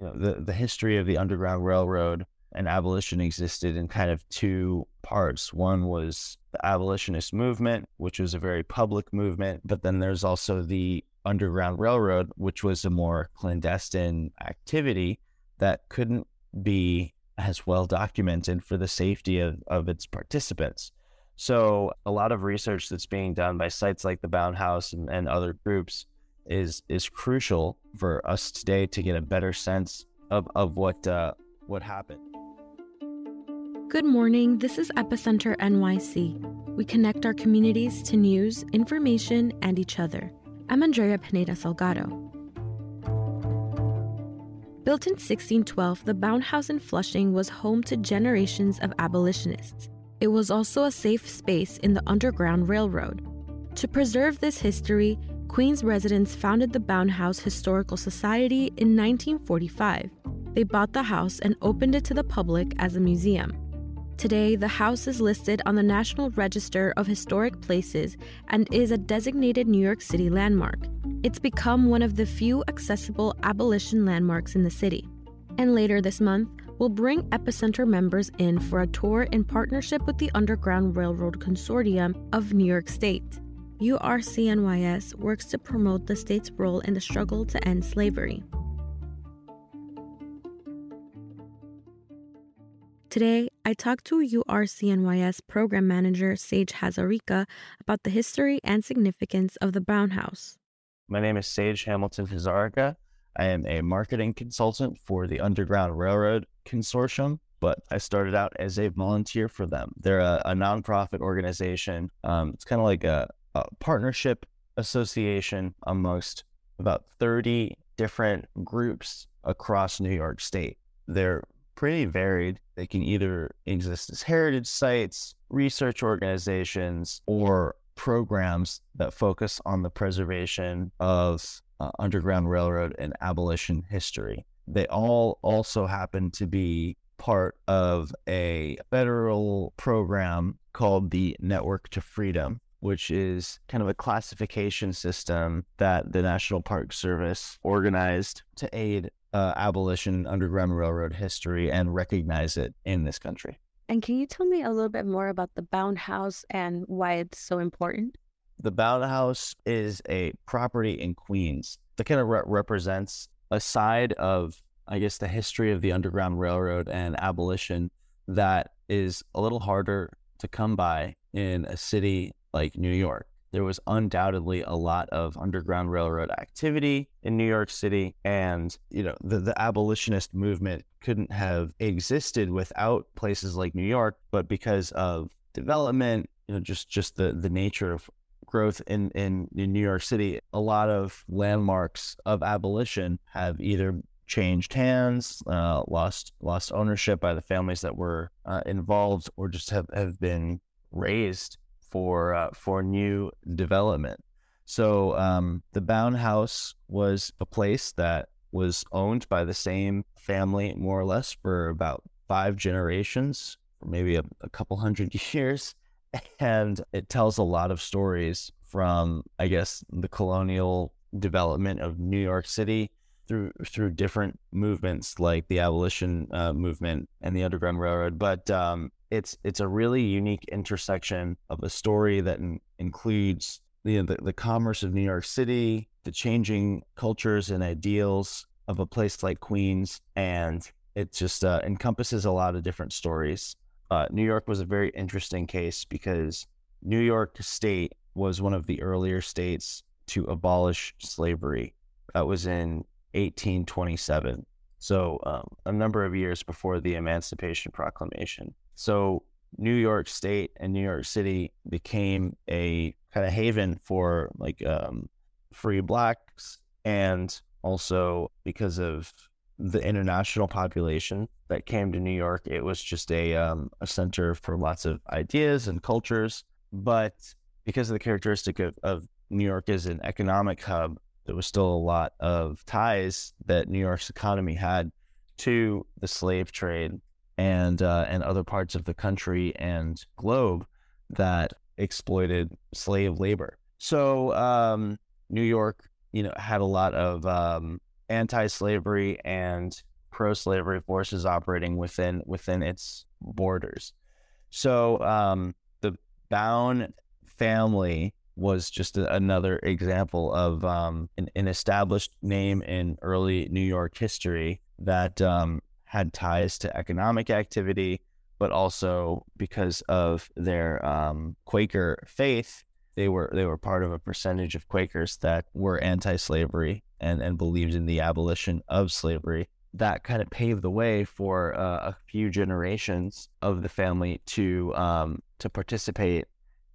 you know, the, the history of the Underground Railroad and abolition existed in kind of two parts. One was the abolitionist movement, which was a very public movement, but then there's also the Underground Railroad, which was a more clandestine activity that couldn't be as well documented for the safety of, of its participants. So, a lot of research that's being done by sites like the Bowne House and, and other groups is is crucial for us today to get a better sense of, of what uh, what happened. Good morning. This is Epicenter NYC. We connect our communities to news, information, and each other. I'm Andrea Pineda Salgado. Built in 1612, the Bowne House in Flushing was home to generations of abolitionists. It was also a safe space in the Underground Railroad. To preserve this history, Queens residents founded the Bowne House Historical Society in 1945. They bought the house and opened it to the public as a museum. Today, the house is listed on the National Register of Historic Places and is a designated New York City landmark. It's become one of the few accessible abolition landmarks in the city. And later this month, we'll bring Epicenter members in for a tour in partnership with the Underground Railroad Consortium of New York State. URCNYS works to promote the state's role in the struggle to end slavery. Today, I talked to URCNYS program manager Sage Hazarika about the history and significance of the Bowne House. My name is Sage Hamilton Hazarika. I am a marketing consultant for the Underground Railroad Consortium, but I started out as a volunteer for them. They're a, a nonprofit organization. Um, it's kind of like a, partnership association amongst about 30 different groups across New York State. They're pretty varied. They can either exist as heritage sites, research organizations, or programs that focus on the preservation of uh, Underground Railroad and abolition history. They all also happen to be part of a federal program called the Network to Freedom, which is kind of a classification system that the National Park Service organized to aid uh, abolition, Underground Railroad history, and recognize it in this country. And can you tell me a little bit more about the Bowne House and why it's so important? The Bowne House is a property in Queens that kind of re- represents a side of, I guess, the history of the Underground Railroad and abolition that is a little harder to come by in a city like New York there was undoubtedly a lot of Underground Railroad activity in New York City. And, you know, the, the abolitionist movement couldn't have existed without places like New York, but because of development, you know, just, just the, the nature of growth in, in, in New York City, a lot of landmarks of abolition have either changed hands, uh, lost lost ownership by the families that were uh, involved, or just have, have been razed for uh, for new development. So um, the Bowne House was a place that was owned by the same family more or less for about five generations, maybe a, a couple hundred years, and it tells a lot of stories from I guess the colonial development of New York City through through different movements like the abolition uh, movement and the Underground Railroad, but um, it's it's a really unique intersection of a story that in, includes the, the commerce of New York City, the changing cultures and ideals of a place like Queens, and it just uh, encompasses a lot of different stories. Uh, New York was a very interesting case because New York State was one of the earlier states to abolish slavery. That was in 1827. So, um, a number of years before the Emancipation Proclamation. So New York State and New York City became a kind of haven for like um, free blacks, and also because of the international population that came to New York, it was just a um, a center for lots of ideas and cultures. But because of the characteristic of, of New York as an economic hub, there was still a lot of ties that New York's economy had to the slave trade and uh, and other parts of the country and globe that exploited slave labor. So um, New York, you know, had a lot of um, anti-slavery and pro-slavery forces operating within within its borders. So um, the Bowne family was just a, another example of um, an, an, established name in early New York history that um, had ties to economic activity, but also because of their um, Quaker faith, they were they were part of a percentage of Quakers that were anti-slavery and and believed in the abolition of slavery. That kind of paved the way for uh, a few generations of the family to um, to participate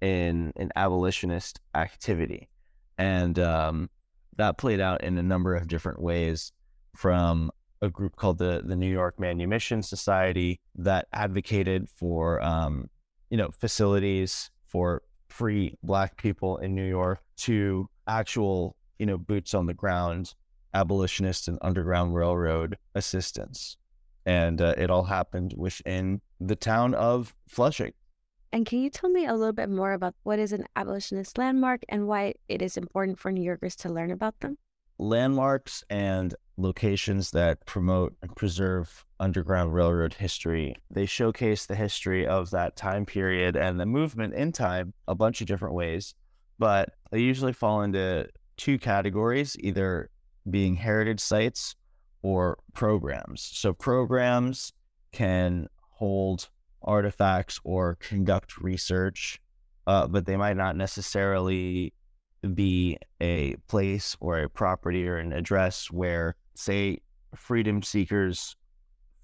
in an abolitionist activity, and um, that played out in a number of different ways. From a group called the the New York Manumission Society that advocated for um, you know facilities for free Black people in New York to actual you know boots on the ground abolitionist and Underground Railroad assistance, and uh, it all happened within the town of Flushing. And can you tell me a little bit more about what is an abolitionist landmark and why it is important for New Yorkers to learn about them? Landmarks and locations that promote and preserve Underground Railroad history. They showcase the history of that time period and the movement in time a bunch of different ways, but they usually fall into two categories either being heritage sites or programs. So, programs can hold artifacts or conduct research, uh, but they might not necessarily be a place or a property or an address where, say, freedom seekers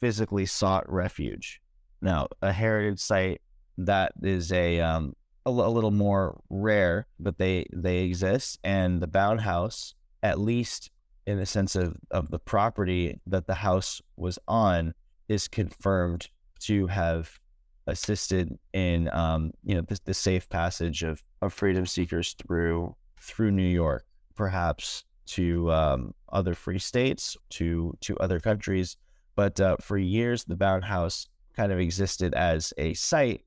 physically sought refuge. Now, a heritage site that is a um, a, little more rare, but they they exist, and the Bowne House, at least in the sense of of the property that the house was on, is confirmed to have assisted in um, you know the, the, safe passage of, of freedom seekers through through New York, perhaps to um, other free states, to to other countries. But uh, for years, the Bowne House kind of existed as a site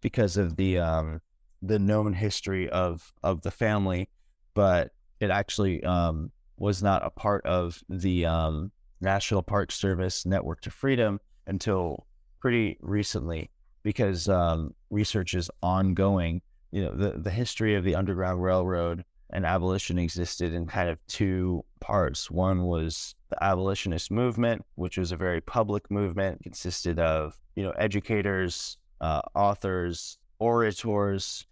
because of the um, the known history of of the family, but it actually um, was not a part of the um, National Park Service Network to Freedom until pretty recently because um, research is ongoing. You know, the, the history of the Underground Railroad and abolition existed in kind of two parts. One was the abolitionist movement, which was a very public movement, consisted of, you know, educators, uh, authors, orators,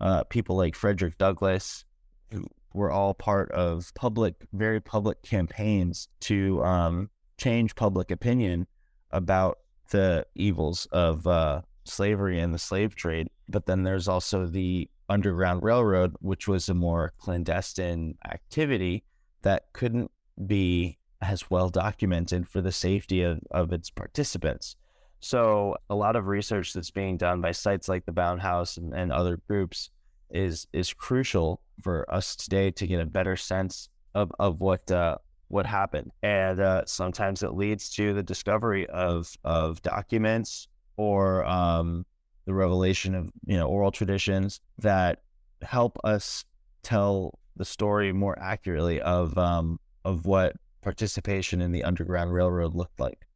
uh, people like Frederick Douglass, who were all part of public, very public campaigns to um, change public opinion about the evils of uh, slavery and the slave trade. But then there's also the Underground Railroad, which was a more clandestine activity that couldn't be as well documented for the safety of, of its participants. So, a lot of research that's being done by sites like the Bowne House and, and other groups is is crucial for us today to get a better sense of of what uh, what happened. And uh, sometimes it leads to the discovery of of documents or um, the revelation of you know oral traditions that help us tell the story more accurately of um, of what participation in the Underground Railroad looked like.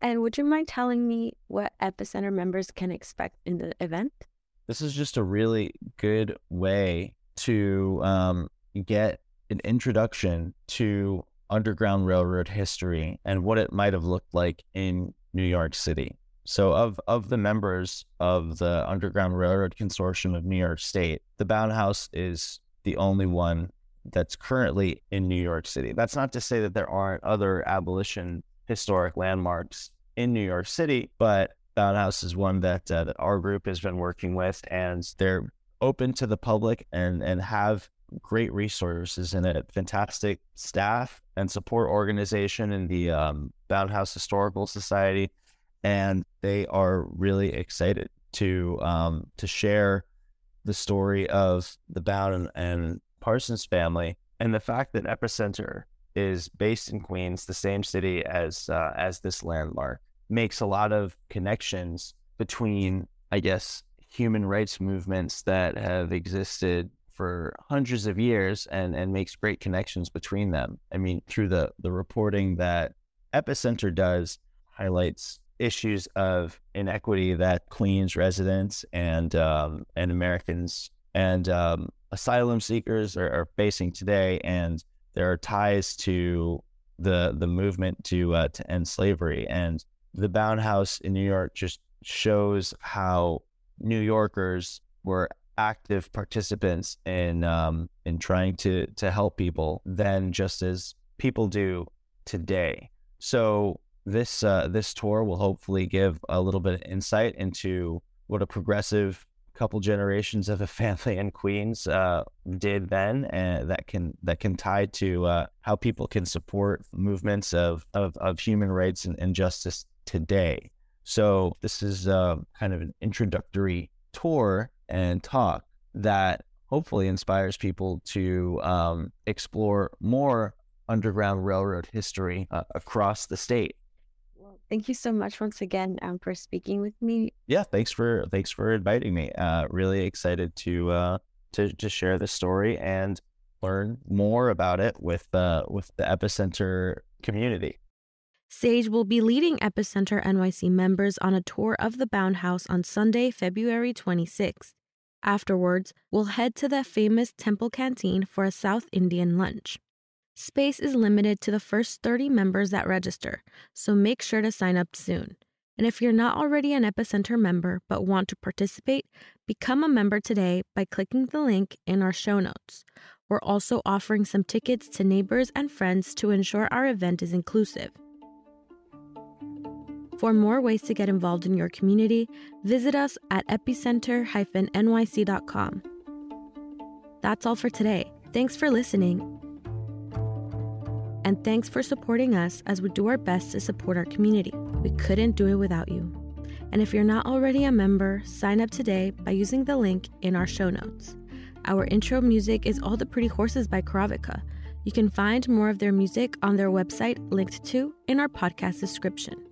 And would you mind telling me what Epicenter members can expect in the event? This is just a really good way to um, get an introduction to Underground Railroad history and what it might have looked like in New York City. So, of of the members of the Underground Railroad Consortium of New York State, the House is the only one that's currently in New York City. That's not to say that there aren't other abolition historic landmarks in New York City, but House is one that, uh, that our group has been working with, and they're open to the public and and have great resources and a fantastic staff and support organization in the um, House Historical Society and they are really excited to um, to share the story of the Bowden and Parsons family and the fact that Epicenter is based in Queens, the same city as uh, as this landmark, makes a lot of connections between, I guess, human rights movements that have existed for hundreds of years and, and makes great connections between them. I mean, through the, the reporting that Epicenter does, highlights issues of inequity that Queens residents and um, and Americans and um, asylum seekers are, are, facing today, and there are ties to the the movement to uh, to end slavery. And the Bowne House in New York just shows how New Yorkers were active participants in um, in trying to to help people then just as people do today. So this uh, this tour will hopefully give a little bit of insight into what a progressive couple generations of a family in Queens uh, did then, and that can that can tie to uh, how people can support movements of of, of human rights and, and justice today. So this is uh, kind of an introductory tour and talk that hopefully inspires people to um, explore more Underground Railroad history uh, across the state. Thank you so much once again um, for speaking with me. Yeah, thanks for thanks for inviting me. Uh, really excited to uh, to to share this story and learn more about it with uh, with the Epicenter community. Sage will be leading Epicenter NYC members on a tour of the Bowne House on Sunday, February 26th. Afterwards, we'll head to the famous Temple Canteen for a South Indian lunch. Space is limited to the first 30 members that register, so make sure to sign up soon. And if you're not already an Epicenter member but want to participate, become a member today by clicking the link in our show notes. We're also offering some tickets to neighbors and friends to ensure our event is inclusive. For more ways to get involved in your community, visit us at epicenter-nyc.com. That's all for today. Thanks for listening. And thanks for supporting us as we do our best to support our community. We couldn't do it without you. And if you're not already a member, sign up today by using the link in our show notes. Our intro music is All the Pretty Horses by Karavika. You can find more of their music on their website linked to in our podcast description.